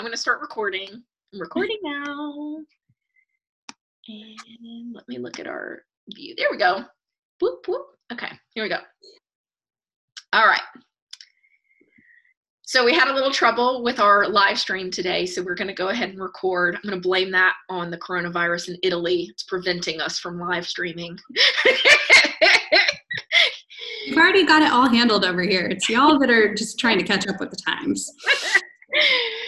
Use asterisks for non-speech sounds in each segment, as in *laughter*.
I'm going to start recording. I'm recording now. And let me look at our view. There we go. Whoop, whoop. Okay, here we go. All right. So we had a little trouble with our live stream today, so we're going to go ahead and record. I'm going to blame that on the coronavirus in Italy. It's preventing us from live streaming. *laughs* We've already got it all handled over here. It's y'all that are just trying to catch up with the times. *laughs*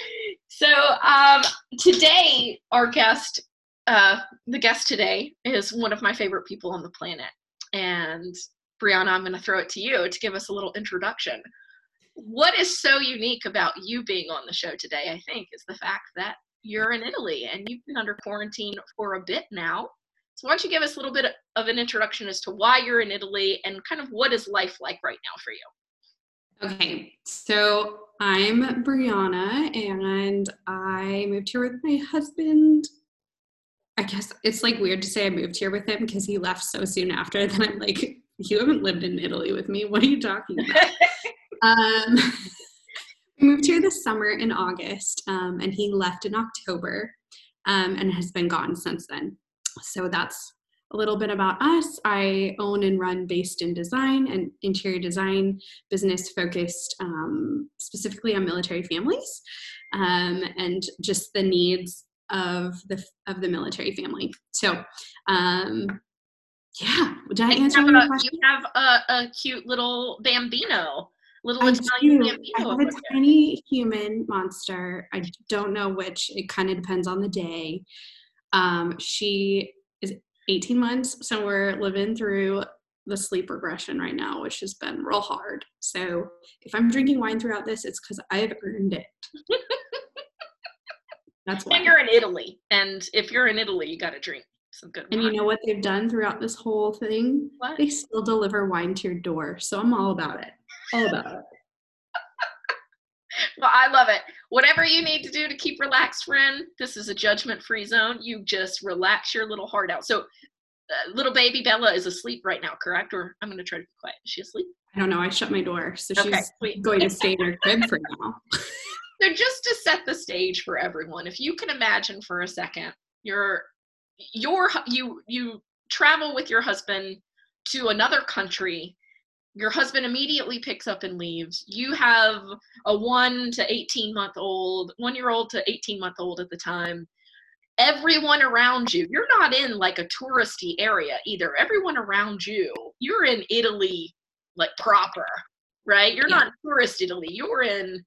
so um, today, our guest, uh, the guest today, is one of my favorite people on the planet. And Brianna, I'm going to throw it to you to give us a little introduction what is so unique about you being on the show today, I think, is the fact that you're in Italy and you've been under quarantine for a bit now. So, why don't you give us a little bit of an introduction as to why you're in Italy and kind of what is life like right now for you? Okay, so I'm Brianna and I moved here with my husband. I guess it's like weird to say I moved here with him because he left so soon after. *laughs* Then I'm like, you haven't lived in Italy with me. What are you talking about? *laughs* Um, *laughs* we moved here this summer in August, um, and he left in October um, and has been gone since then. So that's a little bit about us. I own and run Based in Design, an interior design business focused um, specifically on military families um, and just the needs of the of the military family. So, um, yeah, did I answer you your question? You have a, a cute little bambino little I Italian do. bambino. I have a tiny human monster. I don't know which. It kind of depends on the day. Um, she 18 months, so we're living through the sleep regression right now, which has been real hard. So if I'm drinking wine throughout this, it's because I've earned it. *laughs* That's why. And you're in Italy, and if you're in Italy, you got to drink some good wine. And wine. you know what they've done throughout this whole thing? What? They still deliver wine to your door. So I'm all about it. All about it. Well, I love it. Whatever you need to do to keep relaxed, friend, this is a judgment free zone. You just relax your little heart out. So, uh, little baby Bella is asleep right now, correct? Or I'm going to try to be quiet. Is she asleep? I don't know. I shut my door. So Okay, she's sweet. going to stay in her crib for now. *laughs* So, just to set the stage for everyone, if you can imagine for a second, you're your you you travel with your husband to another country your husband immediately picks up and leaves. You have a 1 to 18 month old 1 year old to 18 month old at the time. Everyone around you you're not in like a touristy area either. Everyone around you you're in italy like proper right? You're Yeah. not in tourist italy. You're in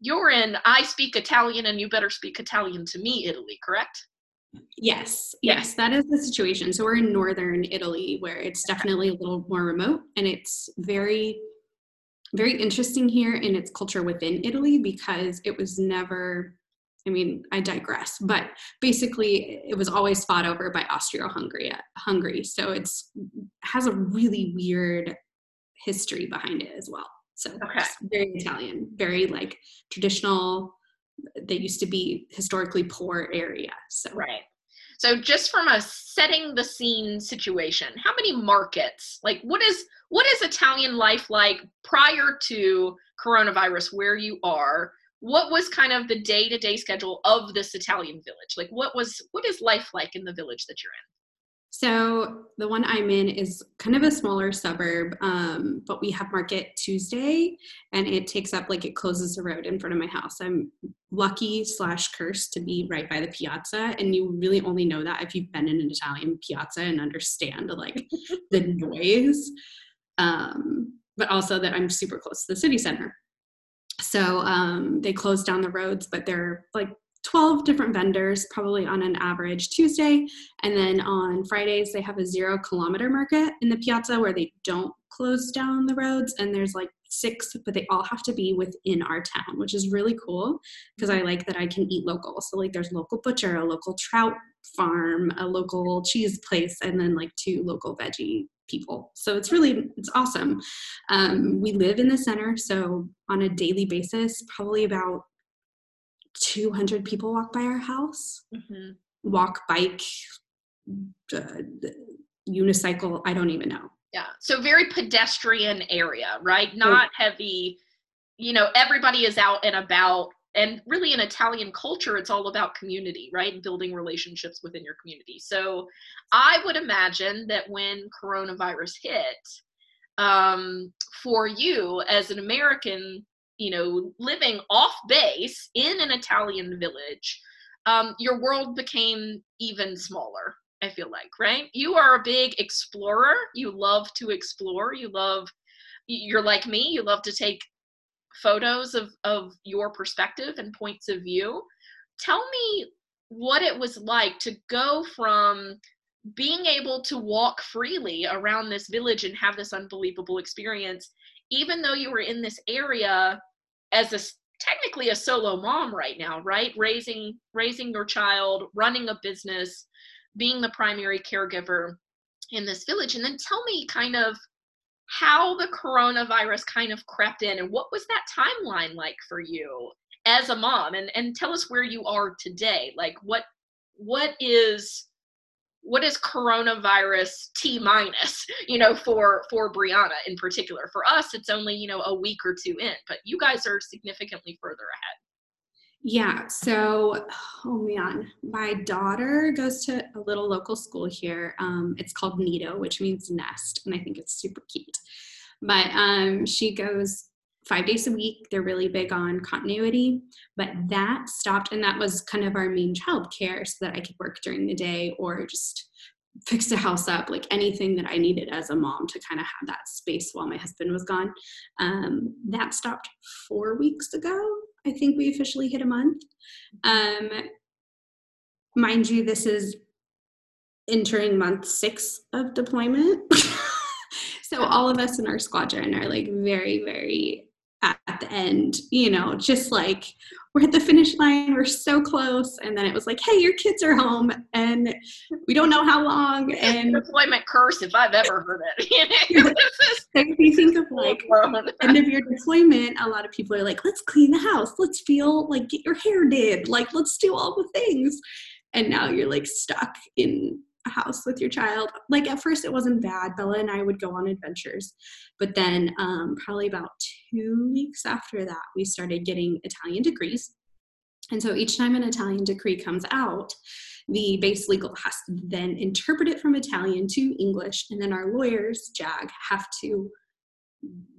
you're in i speak italian and you better speak italian to me italy correct Yes, yes, that is the situation. So we're in northern Italy where it's definitely a little more remote and it's very, very interesting here in its culture within Italy because it was never, I mean, I digress, but basically it was always fought over by Austria-Hungary. Hungary. So it's has a really weird history behind it as well. So Okay. very Italian, very like traditional. They used to be historically poor area. So Right. So just from a setting the scene situation, how many markets? Like what is what is Italian life like prior to coronavirus where you are? What was kind of the day-to-day schedule of this Italian village? Like what was what is life like in the village that you're in? So the one I'm in is kind of a smaller suburb, um, but we have Market Tuesday, and it takes up like it closes the road in front of my house. I'm lucky slash cursed to be right by the piazza, and you really only know that if you've been in an Italian piazza and understand like *laughs* the noise, um, but also that I'm super close to the city center. So um, they close down the roads, but they're like 12 different vendors, probably on an average Tuesday. And then on Fridays, they have a zero kilometer market in the piazza where they don't close down the roads. And there's like six, but they all have to be within our town, which is really cool because I like that I can eat local. So, like, there's local butcher, a local trout farm, a local cheese place, and then like two local veggie people. So it's really it's awesome. Um, we live in the center, so on a daily basis, probably about 200 people walk by our house. Mm-hmm. Walk, bike, uh, unicycle. I don't even know. Yeah. So very pedestrian area, right? Not heavy. You know, everybody is out and about and really in Italian culture, it's all about community, right? And building relationships within your community. So I would imagine that when coronavirus hit, um, for you as an American, you know, living off base in an Italian village, um, your world became even smaller. I feel like, right? You are a big explorer. You love to explore. You love, you're like me, you love to take photos of, of your perspective and points of view. Tell me what it was like to go from being able to walk freely around this village and have this unbelievable experience, even though you were in this area as a technically a solo mom right now, right? Raising raising your child, running a business, being the primary caregiver in this village. And then tell me kind of how the coronavirus kind of crept in and what was that timeline like for you as a mom and and tell us where you are today like what what is what is coronavirus t minus you know for for brianna in particular for us it's only you know a week or two in but you guys are significantly further ahead yeah. So, oh man, my daughter goes to a little local school here. Um, it's called Nido, which means nest, and I think it's super cute. But um, she goes five days a week. They're really big on continuity, but that stopped, and that was kind of our main child care so that I could work during the day or just fix the house up, like anything that I needed as a mom to kind of have that space while my husband was gone. Um, that stopped four weeks ago I think we officially hit a month. Um, mind you, this is entering month six of deployment. *laughs* so all of us in our squadron are like very, very at the end, you know, just like we're at the finish line, we're so close. And then it was like, hey, your kids are home and we don't know how long. And deployment curse if I've ever heard it. *laughs* if you think of like *laughs* end of your deployment, a lot of people are like, let's clean the house, let's feel like get your hair did, like let's do all the things. And now you're like stuck in a house with your child. Like at first it wasn't bad. Bella and I would go on adventures. But then um, probably about two weeks after that, we started getting Italian decrees. And so each time an Italian decree comes out, the base legal has to then interpret it from Italian to English, and then our lawyers, JAG, have to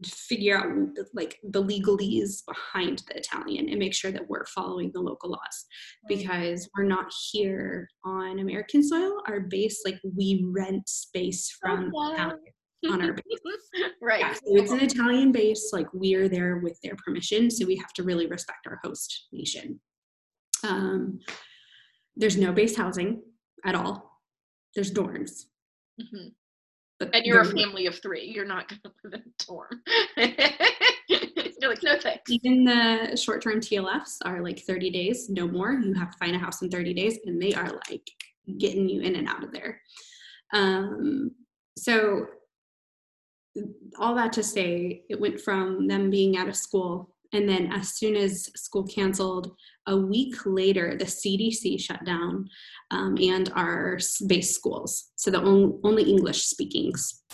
figure out like the legalese behind the Italian and make sure that we're following the local laws because we're not here on American soil. Our base, like we rent space from okay. On our base. *laughs* right. Yeah, so it's an Italian base, like we're there with their permission. So we have to really respect our host nation. Um, there's no base housing at all. There's dorms. Mm-hmm. But and you're a family of three. You're not going to live in a dorm. *laughs* you're like, no thanks. Even the short term TLFs are like 30 days, no more. You have to find a house in 30 days, and they are like getting you in and out of there. Um, so, all that to say, it went from them being out of school and then, as soon as school canceled, a week later, the CDC shut down um, and our base schools. So, the on, only English speaking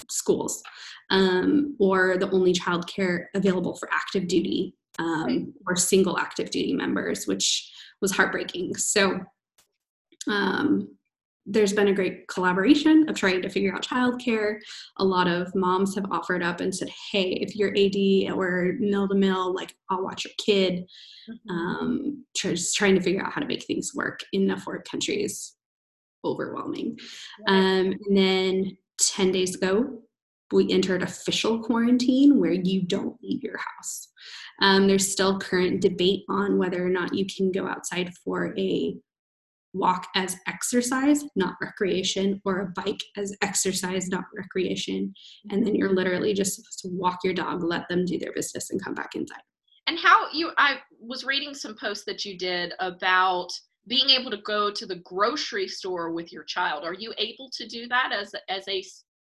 schools, um, or the only childcare available for active duty um, or single active duty members, which was heartbreaking. So, um, there's been a great collaboration of trying to figure out childcare. A lot of moms have offered up and said, "Hey, if you're AD or mill to mill, like I'll watch your kid." Mm-hmm. Um, just trying to figure out how to make things work in a foreign country is overwhelming. Um, and then ten days ago, we entered official quarantine where you don't leave your house. Um, there's still current debate on whether or not you can go outside for a walk as exercise, not recreation, or a bike as exercise, not recreation. And then you're literally just supposed to walk your dog, let them do their business, and come back inside. And how you, I was reading some posts that you did about being able to go to the grocery store with your child. Are you able to do that as as a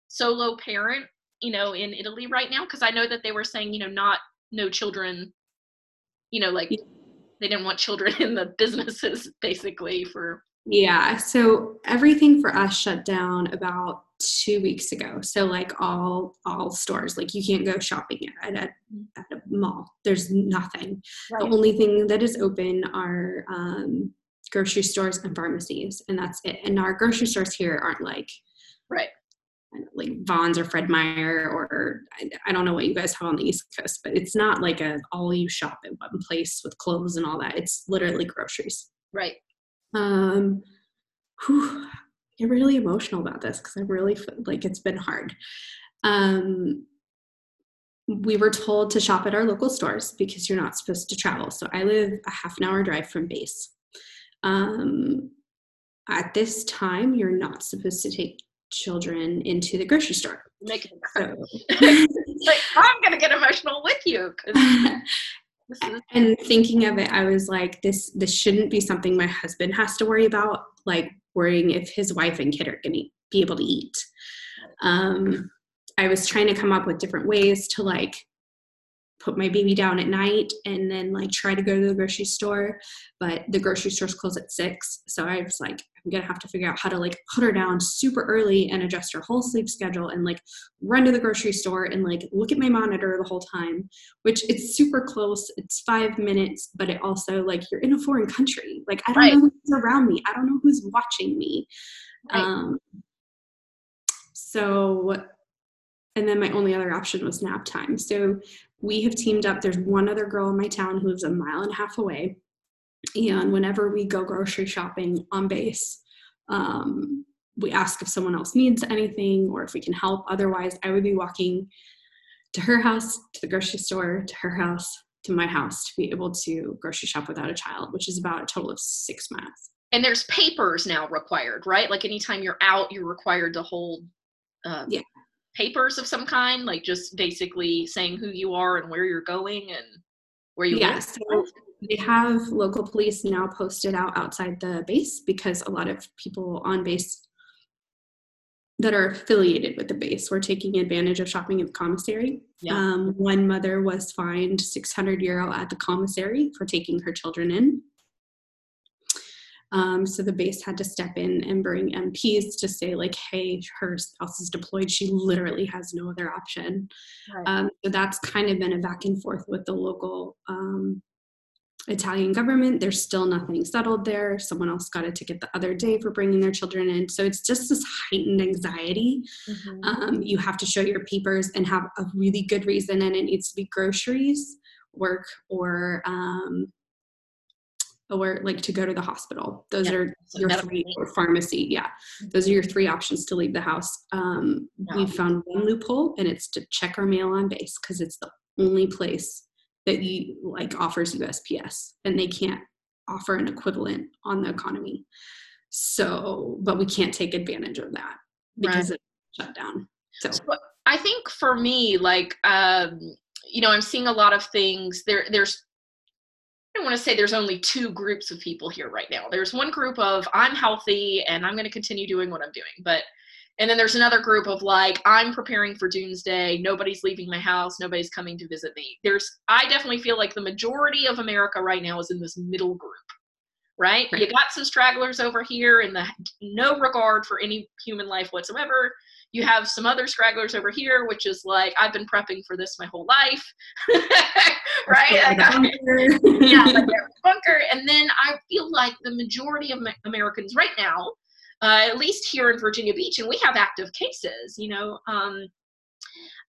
solo parent, you know, in Italy right now? Because I know that they were saying, you know, not no children, you know, like they didn't want children in the businesses *laughs* basically for yeah so everything for us shut down about two weeks ago. So like all all stores, like you can't go shopping at a, at a mall. There's nothing. Right. The only thing that is open are um, grocery stores and pharmacies, and that's it. And our grocery stores here aren't like right like Vons or Fred Meyer or I, I, don't know what you guys have on the East Coast, but it's not like a all you shop at one place with clothes and all that. It's literally groceries. Right. Um, whew, I get really emotional about this because I really feel like it's been hard. Um, we were told to shop at our local stores because you're not supposed to travel. So I live a half an hour drive from base. Um, at this time, you're not supposed to take children into the grocery store. Make so. *laughs* *laughs* like I'm gonna get emotional with you. *laughs* and thinking of it, I was like, this this shouldn't be something my husband has to worry about, like worrying if his wife and kid are gonna be able to eat. Um, I was trying to come up with different ways to like put my baby down at night and then like try to go to the grocery store but the grocery stores closed at six so i was like i'm gonna have to figure out how to like put her down super early and adjust her whole sleep schedule and like run to the grocery store and like look at my monitor the whole time which it's super close it's five minutes but it also like you're in a foreign country like i don't right. know who's around me i don't know who's watching me right. um so and then my only other option was nap time. So we have teamed up. There's one other girl in my town who lives a mile and a half away. And whenever we go grocery shopping on base, um, we ask if someone else needs anything or if we can help. Otherwise, I would be walking to her house, to the grocery store, to her house, to my house to be able to grocery shop without a child, which is about a total of six miles. And there's papers now required, right? Like anytime you're out, you're required to hold uh, yeah papers of some kind, like just basically saying who you are and where you're going and where you yeah, live? So they have local police now posted out outside the base because a lot of people on base that are affiliated with the base were taking advantage of shopping at the commissary. Yeah. Um, one mother was fined 600 euro at the commissary for taking her children in. Um, so the base had to step in and bring MPs to say, like, hey, her spouse is deployed. She literally has no other option. Right. Um, so that's kind of been a back and forth with the local um, Italian government. There's still nothing settled there. Someone else got a ticket the other day for bringing their children in. So it's just this heightened anxiety. Mm-hmm. Um, you have to show your papers and have a really good reason, and it needs to be groceries, work, or um, or like to go to the hospital. Those yeah. are your three or pharmacy. Yeah. Mm-hmm. Those are your three options to leave the house. Um, We found one loophole and it's to check our mail on base because it's the only place that you like offers USPS and they can't offer an equivalent on the economy. So, but we can't take advantage of that because right. it's shut down. So. so I think for me, like, um, you know, I'm seeing a lot of things there. There's I don't want to say there's only two groups of people here right now. There's one group of I'm healthy and I'm going to continue doing what I'm doing, but and then there's another group of like I'm preparing for doomsday. Nobody's leaving my house. Nobody's coming to visit me. There's I definitely feel like the majority of America right now is in this middle group. Right? right. You got some stragglers over here in the no regard for any human life whatsoever. You have some other stragglers over here, which is like, I've been prepping for this my whole life. *laughs* right? *laughs* yeah, like bunker. And then I feel like the majority of Americans right now, uh, at least here in Virginia Beach, and we have active cases, you know, um,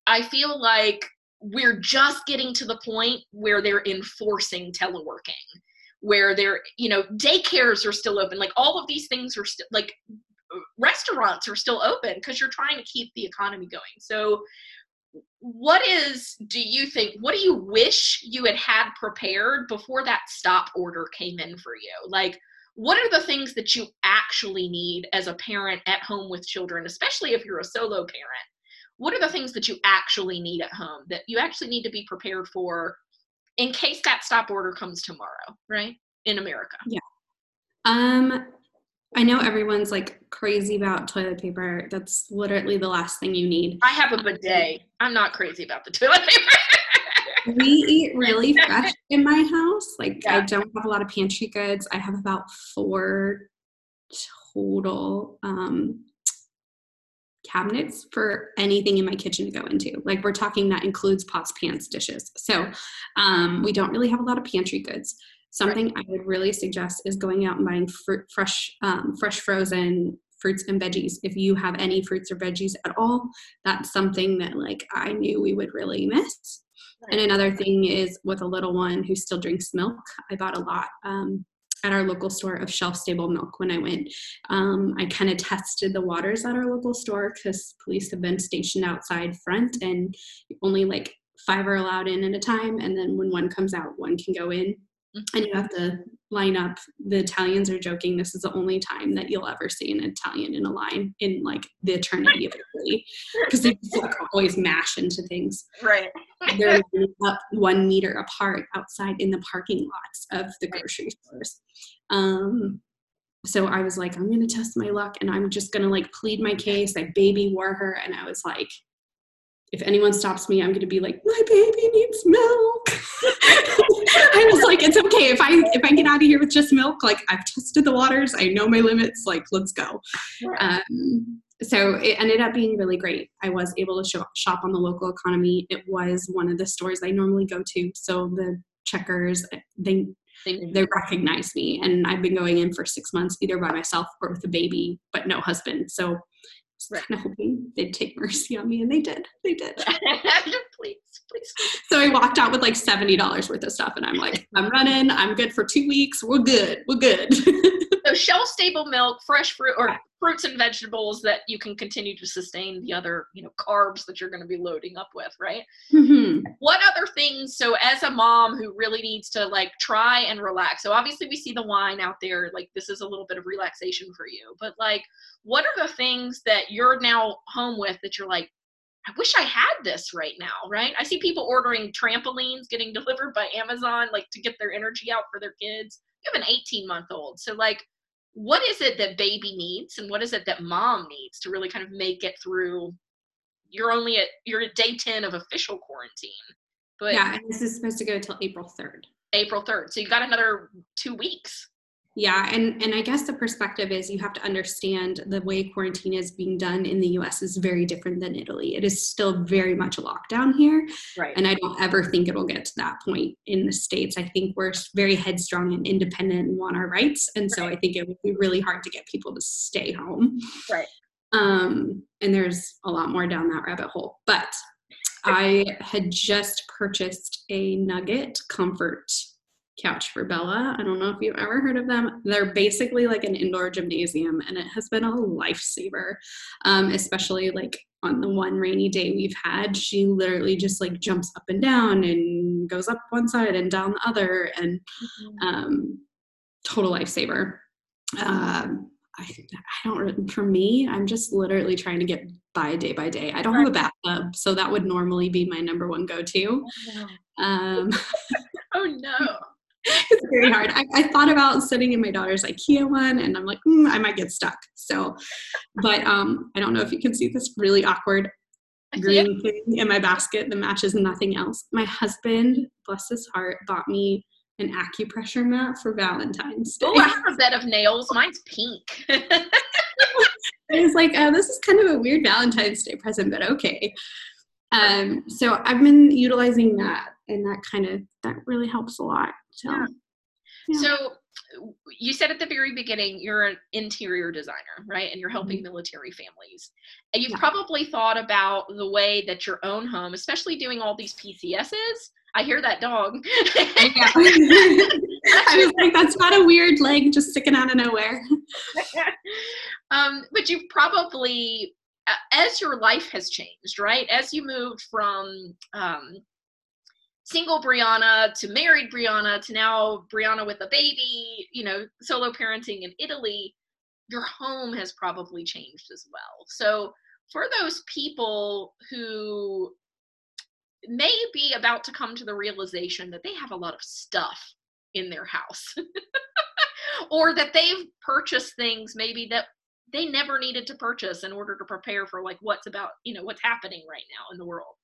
I feel like we're just getting to the point where they're enforcing teleworking where they're you know daycares are still open like all of these things are still like restaurants are still open because you're trying to keep the economy going. So, what is, do you think, what do you wish you had had prepared before that stop order came in for you? Like, what are the things that you actually need as a parent at home with children, especially if you're a solo parent? What are the things that you actually need at home that you actually need to be prepared for in case that stop order comes tomorrow, right? In America. Yeah. Um, I know everyone's like crazy about toilet paper. That's literally the last thing you need. I have a bidet. I'm not crazy about the toilet paper. *laughs* we eat really fresh in my house. Like yeah. I don't have a lot of pantry goods. I have about four total um, cabinets for anything in my kitchen to go into. Like we're talking that includes pots, pans, dishes. So um, we don't really have a lot of pantry goods. Something right. I would really suggest is going out and buying fruit, fresh, um, fresh frozen fruits and veggies. If you have any fruits or veggies at all, that's something that like I knew we would really miss. And another thing is with a little one who still drinks milk, I bought a lot um, at our local store of shelf stable milk when I went. Um, I kind of tested the waters at our local store because police have been stationed outside front and only like five are allowed in at a time. And then when one comes out, one can go in and you have to line up the italians are joking this is the only time that you'll ever see an italian in a line in like the eternity of italy because *laughs* they just like always mash into things. Right. They're *laughs* up one meter apart outside in the parking lots of the grocery stores. Um, so i was like i'm gonna test my luck and i'm just gonna like plead my case. I baby wore her and i was like if anyone stops me, I'm going to be like, my baby needs milk. *laughs* I was like, it's okay if I if I get out of here with just milk. Like I've tested the waters, I know my limits. Like let's go. Um, so it ended up being really great. I was able to shop, shop on the local economy. It was one of the stores I normally go to. So the checkers, they they recognize me, and I've been going in for six months, either by myself or with a baby, but no husband. So right. kind *laughs* of hoping they'd take mercy on me, and they did. They did. *laughs* please, please. So I walked out with like seventy dollars worth of stuff, and I'm like, I'm running. I'm good for two weeks. We're good. We're good. *laughs* so shelf stable milk, fresh fruit, or fruits and vegetables that you can continue to sustain the other, you know, carbs that you're going to be loading up with, right? Mm-hmm. What other things? So as a mom who really needs to like try and relax. So obviously we see the wine out there. Like this is a little bit of relaxation for you, but like, what are the things that you're now home with that you're like, I wish I had this right now, right? I see people ordering trampolines getting *laughs* delivered by Amazon, like to get their energy out for their kids. You have an 18 month old. So, like, what is it that baby needs and what is it that mom needs to really kind of make it through? You're only at, you're at day 10 of official quarantine. But yeah, and this is supposed to go till April 3rd. April 3rd. So you've got another two weeks yeah and and i guess the perspective is you have to understand the way quarantine is being done in the us is very different than italy. It is still very much a lockdown here right. and i don't ever think it'll get to that point in the states. I think we're very headstrong and independent and want our rights and so right. i think it would be really hard to get people to stay home. Right. Um and there's a lot more down that rabbit hole but i had just purchased a nugget comfort Couch for Bella. I don't know if you've ever heard of them. They're basically like an indoor gymnasium, and it has been a lifesaver, um, especially like on the one rainy day we've had. She literally just like jumps up and down and goes up one side and down the other, and mm-hmm. um, total lifesaver. Um, I, I don't for me i'm just literally trying to get by day by day i don't have a bathtub so that would normally be my number one go-to oh no, um, *laughs* oh, no. *laughs* *laughs* it's very hard. I, I, thought about sitting in my daughter's IKEA one, and I'm like, mm, I might get stuck. So, but um, I don't know if you can see this really awkward green thing in my basket that matches nothing else. My husband, bless his heart, bought me an acupressure mat for Valentine's Day. Oh, I have a bed of nails. Mine's pink. *laughs* I was like, oh, this is kind of a weird Valentine's Day present, but okay. Um, so I've been utilizing that, and that kind of that really helps a lot. So, yeah. Yeah. so you said at the very beginning you're an interior designer, right? And you're helping mm-hmm. military families. And you've yeah. probably thought about the way that your own home, especially doing all these PCSs. I hear that dog. *laughs* *laughs* I was like, that's not a weird leg just sticking out of nowhere. *laughs* um, but you've probably, as your life has changed, right? As you moved from um, single Brianna to married Brianna to now Brianna with a baby, you know, solo parenting in Italy, your home has probably changed as well. So for those people who may be about to come to the realization that they have a lot of stuff in their house *laughs* or that they've purchased things maybe that they never needed to purchase in order to prepare for like what's about you know what's happening right now in the world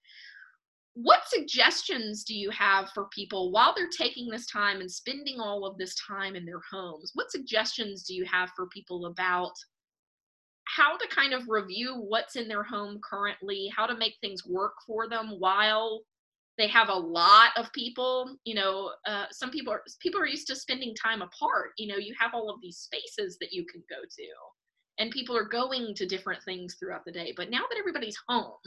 what suggestions do you have for people while they're taking this time and spending all of this time in their homes? What suggestions do you have for people about how to kind of review what's in their home currently, how to make things work for them while they have a lot of people? You know uh, some people are people are used to spending time apart. You know you have all of these spaces that you can go to and people are going to different things throughout the day. But now that everybody's home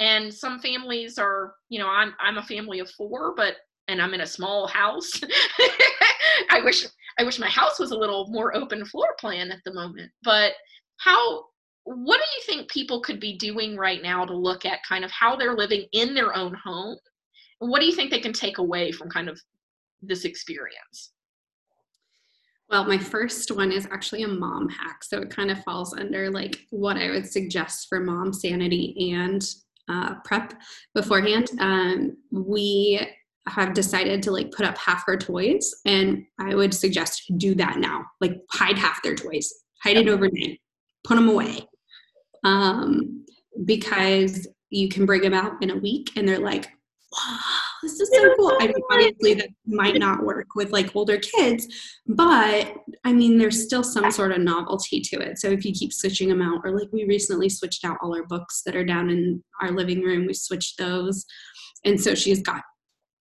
and some families are you know i'm i'm a family of four but and i'm in a small house *laughs* i wish i wish my house was a little more open floor plan at the moment but how what do you think people could be doing right now to look at kind of how they're living in their own home what do you think they can take away from kind of this experience? Well, my first one is actually a mom hack. So it kind of falls under like what I would suggest for mom sanity and uh, prep beforehand. Um, we have decided to like put up half her toys, and I would suggest do that now. Like hide half their toys, hide it overnight, put them away. Um, because you can bring them out in a week and they're like, wow, this is so cool. I mean, obviously that might not work with like older kids, but I mean, there's still some sort of novelty to it. So if you keep switching them out, or like we recently switched out all our books that are down in our living room, we switched those. And so she's got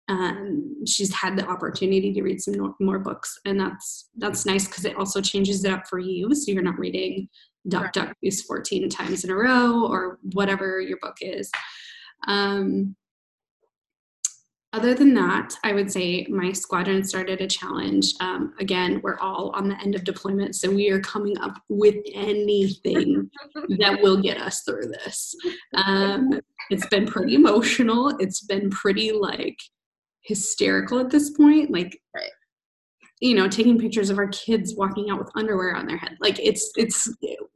um, she's had the opportunity to read some more books and that's that's nice because it also changes it up for you so you're not reading duck duck goose 14 times in a row or whatever your book is um, other than that, I would say my squadron started a challenge. Um, again, we're all on the end of deployment, so we are coming up with anything *laughs* that will get us through this. Um, it's been pretty emotional. It's been pretty like hysterical at this point. Like, right. you know, taking pictures of our kids walking out with underwear on their head. Like, it's it's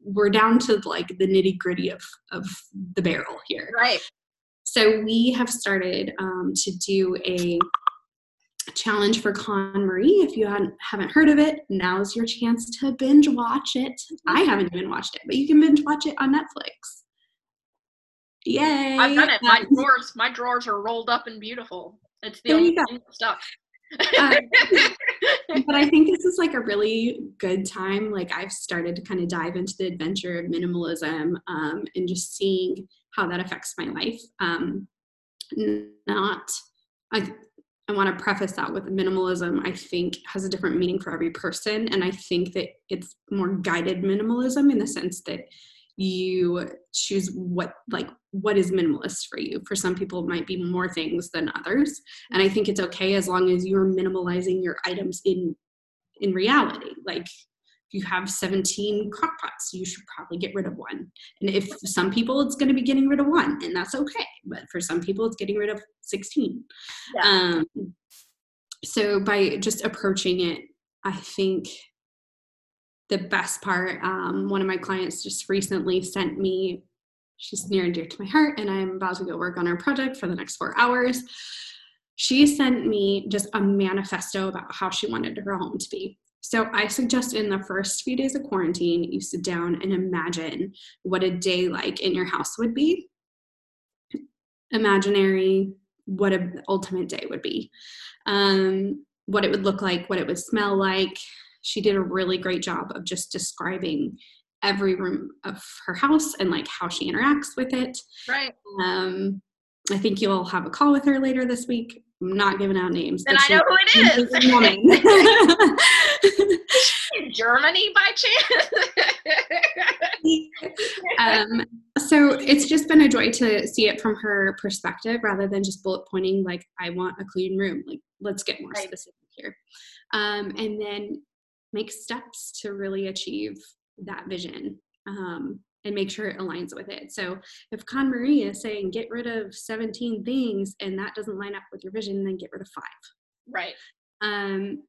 we're down to like the nitty gritty of of the barrel here. Right. So we have started um, to do a challenge for KonMari. If you haven't, heard of it, now's your chance to binge watch it. I haven't even watched it, but you can binge watch it on Netflix. Yay! I've done it. My drawers, my drawers are rolled up and beautiful. It's the only stuff. Um, *laughs* but I think this is like a really good time. Like I've started to kind of dive into the adventure of minimalism um, and just seeing how that affects my life. Um, not, I, I want to preface that with minimalism, I think has a different meaning for every person. And I think that it's more guided minimalism in the sense that you choose what like what is minimalist for you for some people it might be more things than others and i think it's okay as long as you're minimalizing your items in in reality like if you have 17 crock pots, you should probably get rid of one. And if some people, it's going to be getting rid of one, and that's okay. But for some people, it's getting rid of 16. Yeah. Um, so by just approaching it, I think the best part, um, one of my clients just recently sent me, she's near and dear to my heart, and I'm about to go work on her project for the next four hours. She sent me just a manifesto about how she wanted her home to be. So I suggest in the first few days of quarantine, you sit down and imagine what a day like in your house would be. Imaginary what an ultimate day would be. Um, what it would look like, what it would smell like. She did a really great job of just describing every room of her house and like how she interacts with it. Right. Um, I think you'll have a call with her later this week. I'm not giving out names. And I know who it is. *laughs* *laughs* Germany by chance. um, so it's just been a joy to see it from her perspective rather than just bullet pointing like I want a clean room. Like let's get more right. specific here. Um, and then make steps to really achieve that vision. Um, and make sure it aligns with it. So if KonMari is saying get rid of 17 things and that doesn't line up with your vision, then get rid of five. Right. Um,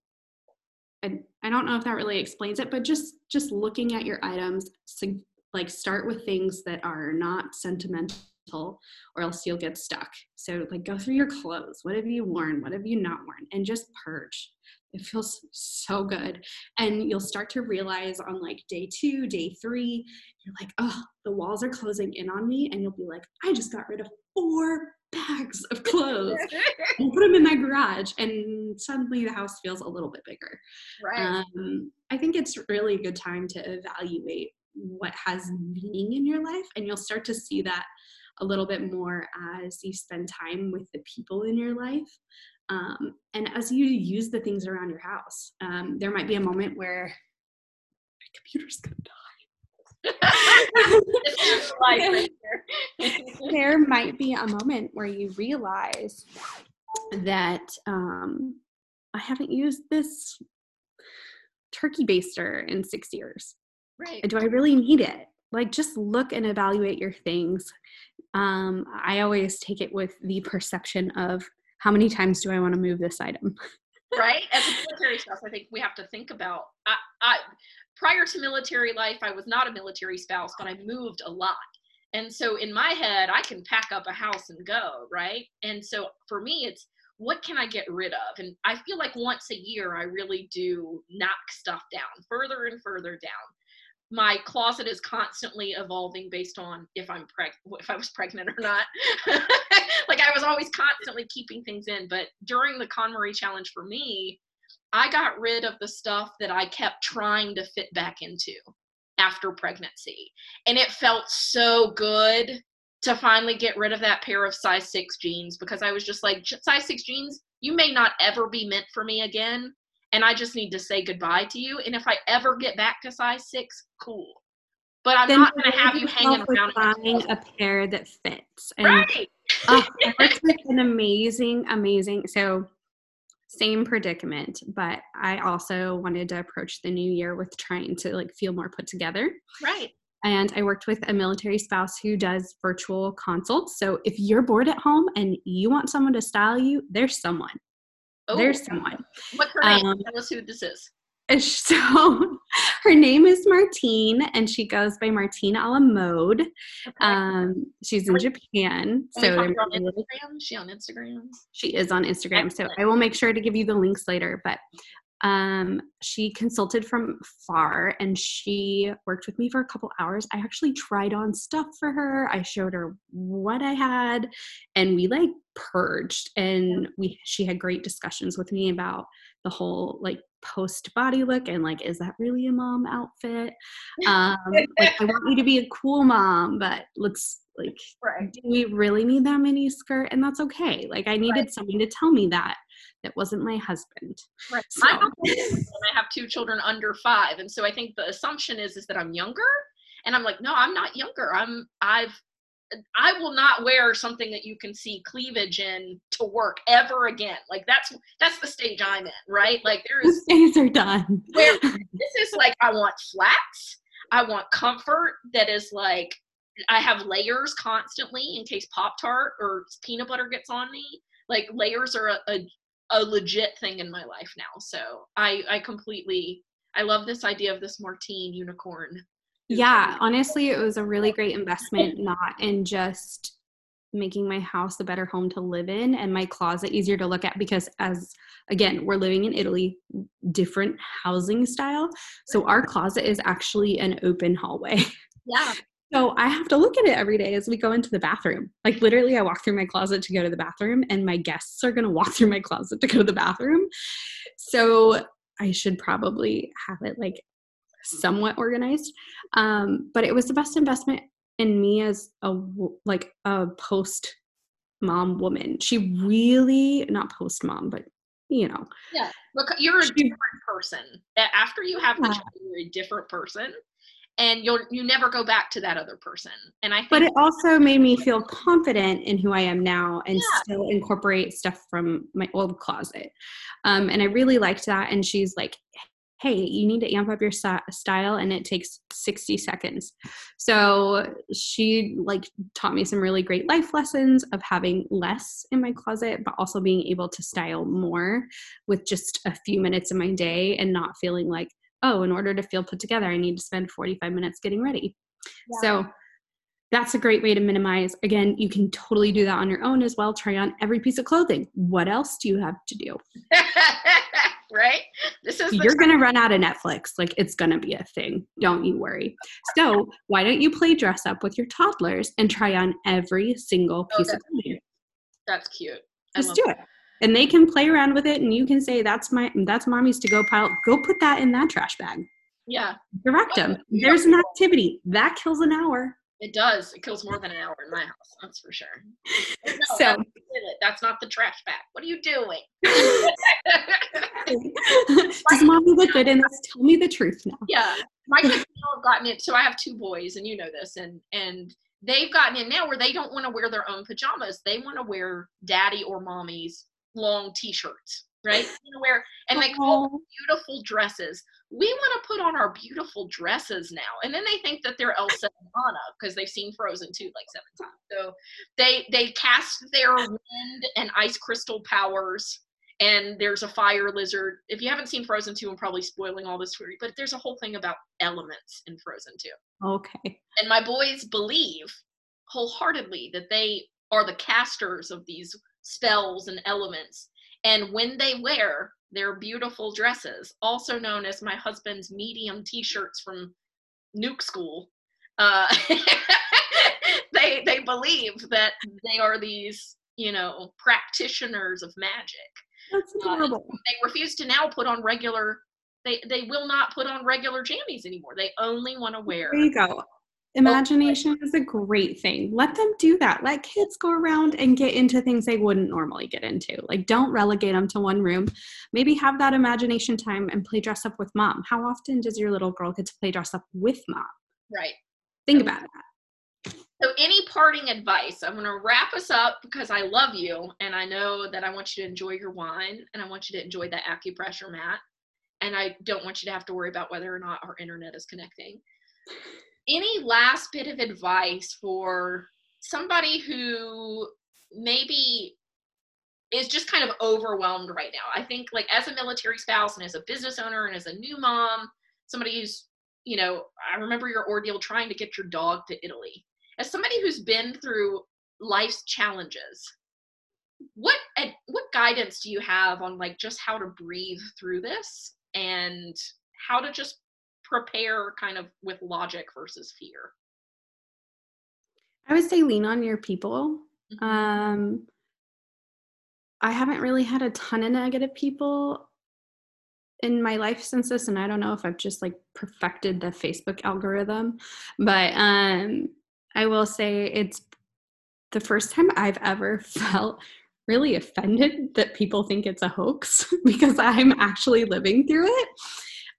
I, I don't know if that really explains it, but just just looking at your items, like start with things that are not sentimental or else you'll get stuck. So like go through your clothes. What have you worn? What have you not worn? And just purge. It feels so good. And you'll start to realize on like day two, day three, you're like, oh, the walls are closing in on me. And you'll be like, I just got rid of four bags of clothes *laughs* and put them in my garage. And suddenly the house feels a little bit bigger. Right. Um, I think it's really a good time to evaluate what has meaning in your life and you'll start to see that a little bit more as you spend time with the people in your life um, and as you use the things around your house um, there might be a moment where my computer's gonna die *laughs* there might be a moment where you realize that um, I haven't used this turkey baster in six years. Right. Do I really need it? Like, just look and evaluate your things. Um, I always take it with the perception of how many times do I want to move this item? *laughs* right. As a military spouse, I think we have to think about. I, I prior to military life, I was not a military spouse, but I moved a lot. And so in my head, I can pack up a house and go, right? And so for me, it's what can I get rid of? And I feel like once a year, I really do knock stuff down further and further down. My closet is constantly evolving based on if I'm preg if I was *laughs* pregnant or not. *laughs* like I was always constantly keeping things in. But during the KonMari challenge for me, I got rid of the stuff that I kept trying to fit back into after pregnancy. And it felt so good to finally get rid of that pair of size six jeans because I was just like, size six jeans, you may not ever be meant for me again. And I just need to say goodbye to you. And if I ever get back to size six, cool. But I'm then not going to have you hanging around. Buying a pair that fits. And, right. oh, *laughs* it's like an amazing, amazing. So same predicament, but I also wanted to approach the new year with trying to like feel more put together. Right and I worked with a military spouse who does virtual consults. So if you're bored at home and you want someone to style you, there's someone. Oh, there's someone. What's her name? Um, Tell us who this is. *laughs* So her name is Martine and she goes by Martine a la mode. Okay. Um, she's in Japan. so on Instagram? She on Instagram? She is on Instagram. Excellent. So I will make sure to give you the links later. But um, she consulted from far and she worked with me for a couple hours. I actually tried on stuff for her. I showed her what I had and we like purged and we she had great discussions with me about the whole like post body look and like is that really a mom outfit um like i want you to *laughs* be a cool mom but looks like right. do we really need that mini skirt and that's okay like i needed right. someone to tell me that that wasn't my husband. Right. So. My and I have two children under five, and so I think the assumption is is that I'm younger, and I'm like, no, I'm not younger. I'm I've I will not wear something that you can see cleavage in to work ever again. Like that's that's the stage I'm in, right? Like there is days are done. where this is like I want flats. I want comfort that is like I have layers constantly in case Pop Tart or peanut butter gets on me. Like layers are a, a, a legit thing in my life now. So I I completely I love this idea of this Martine unicorn. Yeah, honestly, it was a really great investment, *laughs* not in just making my house a better home to live in and my closet easier to look at because as again we're living in italy different housing style. So our closet is actually an open hallway. Yeah so I have to look at it every day as we go into the bathroom. Like literally, I walk through my closet to go to the bathroom, and my guests are going to walk *laughs* through my closet to go to the bathroom. So I should probably have it like somewhat organized. Um, but it was the best investment in me as a like a post mom woman. She really not post mom, but you know. Yeah, look, you're a different person. After you have the child, you're a different person and you'll you never go back to that other person. And i but it also made me feel confident in who i am now and yeah. still incorporate stuff from my old closet. Um, and i really liked that. And she's like hey you need to amp up your style and it takes 60 seconds. So she like taught me some really great life lessons of having less in my closet but also being able to style more with just a few minutes of my day and not feeling like oh, in order to feel put together, I need to spend 45 minutes getting ready. Yeah. So that's a great way to minimize. Again, you can totally do that on your own as well. Try on every piece of clothing. What else do you have to do? *laughs* right? This is You're going to run out of Netflix. Like it's going to be a thing. Don't you worry. So, why don't you play dress up with your toddlers and try on every single oh, piece oh, of clothing? That's cute. Just do it and they can play around with it and you can say that's my that's mommy's to go pile go put that in that trash bag Yeah. Direct them. Oh, There's an activity that kills an hour. It does. It kills more than an hour in my house. That's for sure. No, So- that's, that's not the trash bag. What are you doing? *laughs* *laughs* Does mommy look good in this? Tell me the truth now. yeah, my kids have gotten it. So I have two boys, and you know this, and and they've gotten in now where they don't want to wear their own pajamas. They want to wear daddy or mommy's long t-shirts, right? *laughs* You know, wear and they call them beautiful dresses. We want to put on our beautiful dresses now, and then they think that they're Elsa and Anna because they've seen Frozen 2 like seven times. So they they cast their wind and ice crystal powers and there's a fire lizard. If you haven't seen Frozen 2, I'm probably spoiling all this for you, but there's a whole thing about elements in Frozen 2. Okay. And my boys believe wholeheartedly that they are the casters of these spells and elements. And when they wear their beautiful dresses, also known as my husband's medium t shirts from Nuke School, uh, *laughs* they, they believe that they are these, you know, practitioners of magic That's Uh, they refuse to now put on regular they they will not put on regular jammies anymore they only want to wear There you go. Imagination is a great thing. Let them do that. Let kids go around and get into things they wouldn't normally get into. Like, don't relegate them to one room. Maybe have that imagination time and play dress up with mom. How often does your little girl get to play dress up with mom? right Think about that. so any parting advice i'm going to wrap us up because i love you and i know that i want you to enjoy your wine and i want you to enjoy that acupressure mat and i don't want you to have to worry about whether or not our internet is connecting any last bit of advice for somebody who maybe is just kind of overwhelmed right now. I think like as a military spouse and as a business owner and as a new mom, somebody who's, you know, I remember your ordeal trying to get your dog to Italy. As somebody who's been through life's challenges, what what guidance do you have on like just how to breathe through this and how to just prepare kind of with logic versus fear? I would say lean on your people. Mhm. Um, I haven't really had a ton of negative people in my life since this, and I don't know if I've just like perfected the Facebook algorithm, but um, I will say it's the first time I've ever *laughs* felt really offended that people think it's a hoax *laughs* because I'm actually living through it.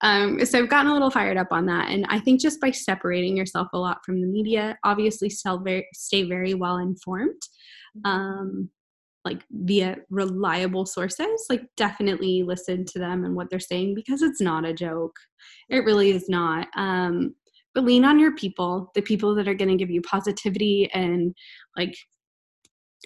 Um, so I've gotten a little fired up on that, and I think just by separating yourself a lot from the media, obviously very stay very well informed, um, like via reliable sources. Like definitely listen to them and what they're saying because it's not a joke. It really is not. Um, but lean on your people, the people that are going to give you positivity and like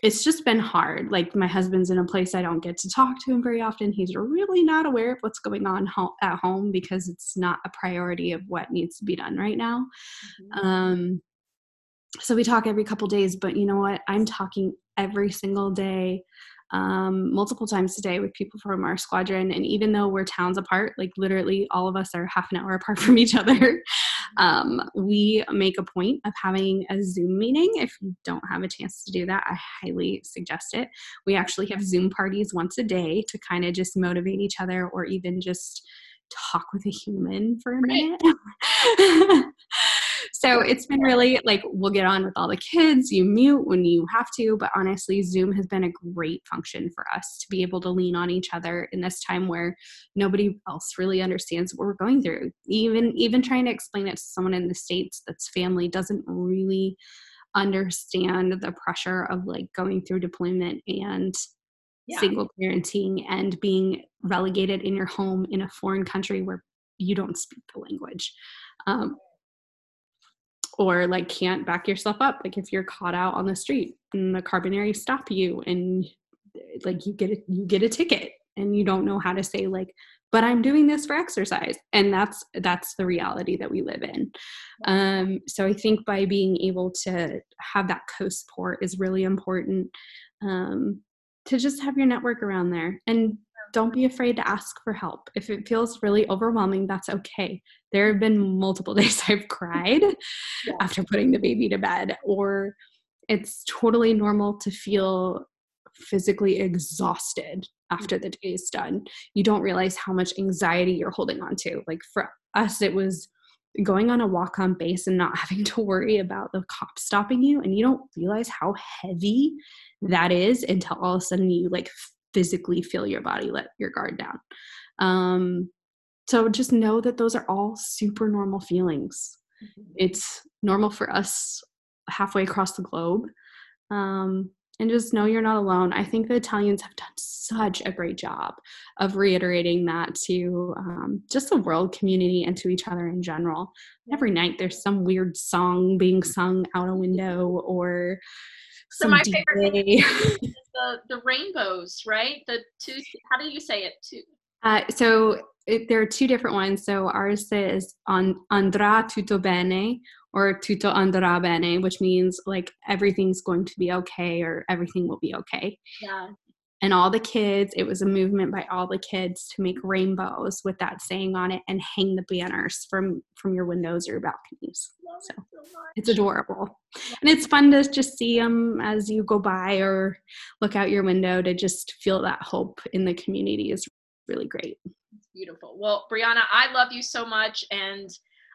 it's just been hard. Like my husband's in a place I don't get to talk to him very often. He's really not aware of what's going on ho- at home because it's not a priority of what needs to be done right now. Mhm. Um, so we talk every couple days, but you know what? I'm talking every single day, um, multiple times a day with people from our squadron. And even though we're towns apart, like literally all of us are half an hour *laughs* apart from each other, um, we make a point of having a Zoom meeting. If you don't have a chance to do that, I highly suggest it. We actually have Zoom parties once a day to kind of just motivate each other or even just talk with a human for a Right. *laughs* so it's been really like we'll get on with all the kids you mute when you have to but honestly zoom has been a great function for us to be able to lean on each other in this time where nobody else really understands what we're going through even even trying to explain it to someone in the states that's family doesn't really understand the pressure of like going through deployment and Yeah. single parenting and being relegated in your home in a foreign country where you don't speak the language um, or like can't back yourself up. Like if you're caught out on the street and the carabinieri stop you and like you get a, you get a ticket and you don't know how to say like but i'm doing this for exercise. And that's that's the reality that we live in. Um, so i think by being able to have that co-support is really important um, to just have your network around there. And don't be afraid to ask for help if it feels really overwhelming that's okay there have been multiple *laughs* days i've cried Yeah. after putting the baby to bed or it's totally normal to feel physically exhausted after the day is done you don't realize how much anxiety you're holding on to like for us, it was going on a walk on base and not *laughs* having to worry about the cops stopping you. And you don't realize how heavy that is until all of a sudden you like physically feel your body let your guard down. Um, so just know that those are all super normal feelings. Mm-hmm. It's normal for us halfway across the globe. Um, and just know you're not alone. I think the Italians have done such a great job of reiterating that to um, just the world community and to each other in general. Every night there's some weird song being *laughs* sung out a window or so my DJ. favorite thing is the, the rainbows, right? The two, how do you say it? Two. Uh, so it, there are two different ones. So ours says on andrà tutto bene or tutto andrà bene, which means like everything's going to be okay or everything will be okay. Yeah. And all the kids, it was a movement by all the kids to make rainbows with that saying on it and hang the banners from from your windows or your balconies. So, it's adorable. And it's fun to just see them as you go by or look out your window to just feel that hope in the community is really great. Beautiful. Well, Brianna, I love you so much and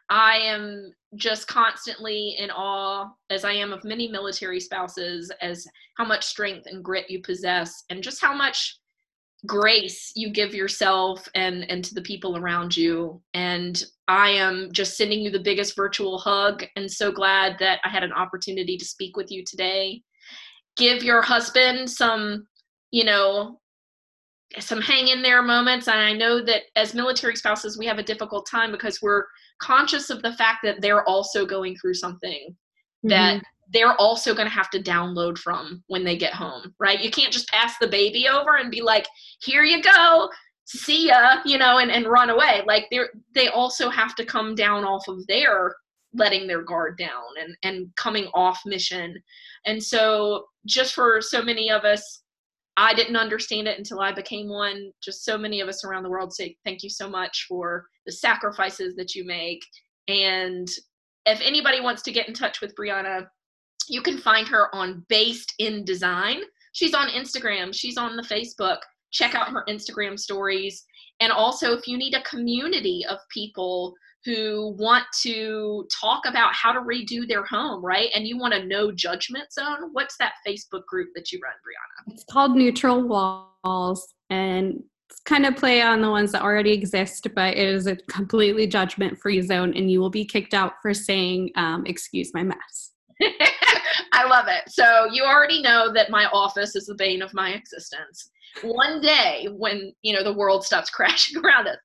I am just constantly in awe, as I am of many military spouses, as how much strength and grit you possess, and just how much grace you give yourself and and to the people around you. And i am just sending you the biggest virtual hug and so glad that i had an opportunity to speak with you today. Give your husband some you know some hang in there moments. And i know that as military spouses we have a difficult time because we're conscious of the fact that they're also going through something mm-hmm. that they're also going to have to download from when they get home, right? You can't just pass the baby over and be like, here you go, see ya, you know, and, and run away. Like they're they also have to come down off of their letting their guard down and, and coming off mission. And so just for so many of us, I didn't understand it until I became one. Just so many of us around the world say thank you so much for the sacrifices that you make. And if anybody wants to get in touch with Brianna, you can find her on Based in Design. She's on Instagram, she's on the Facebook. Check out her Instagram stories. And also, if you need a community of people who want to talk about how to redo their home, right? And you want a no judgment zone, what's that Facebook group that you run, Brianna? It's called Neutral Walls. And it's kind of play on the ones that already exist, but it is a completely judgment free zone, and you will be kicked out for saying, um, Excuse my mess. *laughs* I love it. So you already know that my office is the bane of my existence. One day when, you know, the world stops *laughs* crashing around us,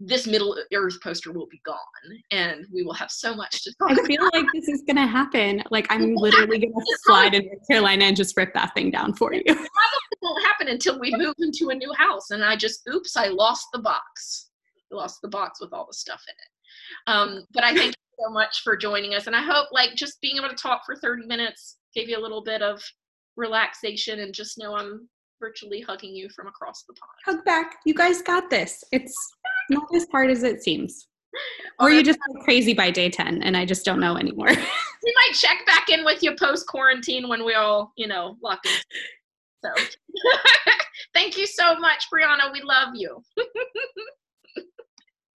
this Middle Earth poster will be gone and we will have so much to talk I feel about. like this is going to happen. Like I'm literally going to slide in North Carolina and just rip that thing down for you. It probably won't happen until we move into a new house and I just, oops, I lost the box. I lost the box with all the stuff in it. Um, but I thank you so much for joining us. And I hope like just being able to talk for 30 minutes gave you a little bit of relaxation and just know I'm virtually hugging you from across the pond. Hug back. You guys got this. It's not as hard as it seems. *laughs* Or you just go crazy by day 10 and I just don't know anymore. *laughs* we might check back in with you post quarantine when we all, you know, lock in. So *laughs* thank you so much, Brianna. We love you.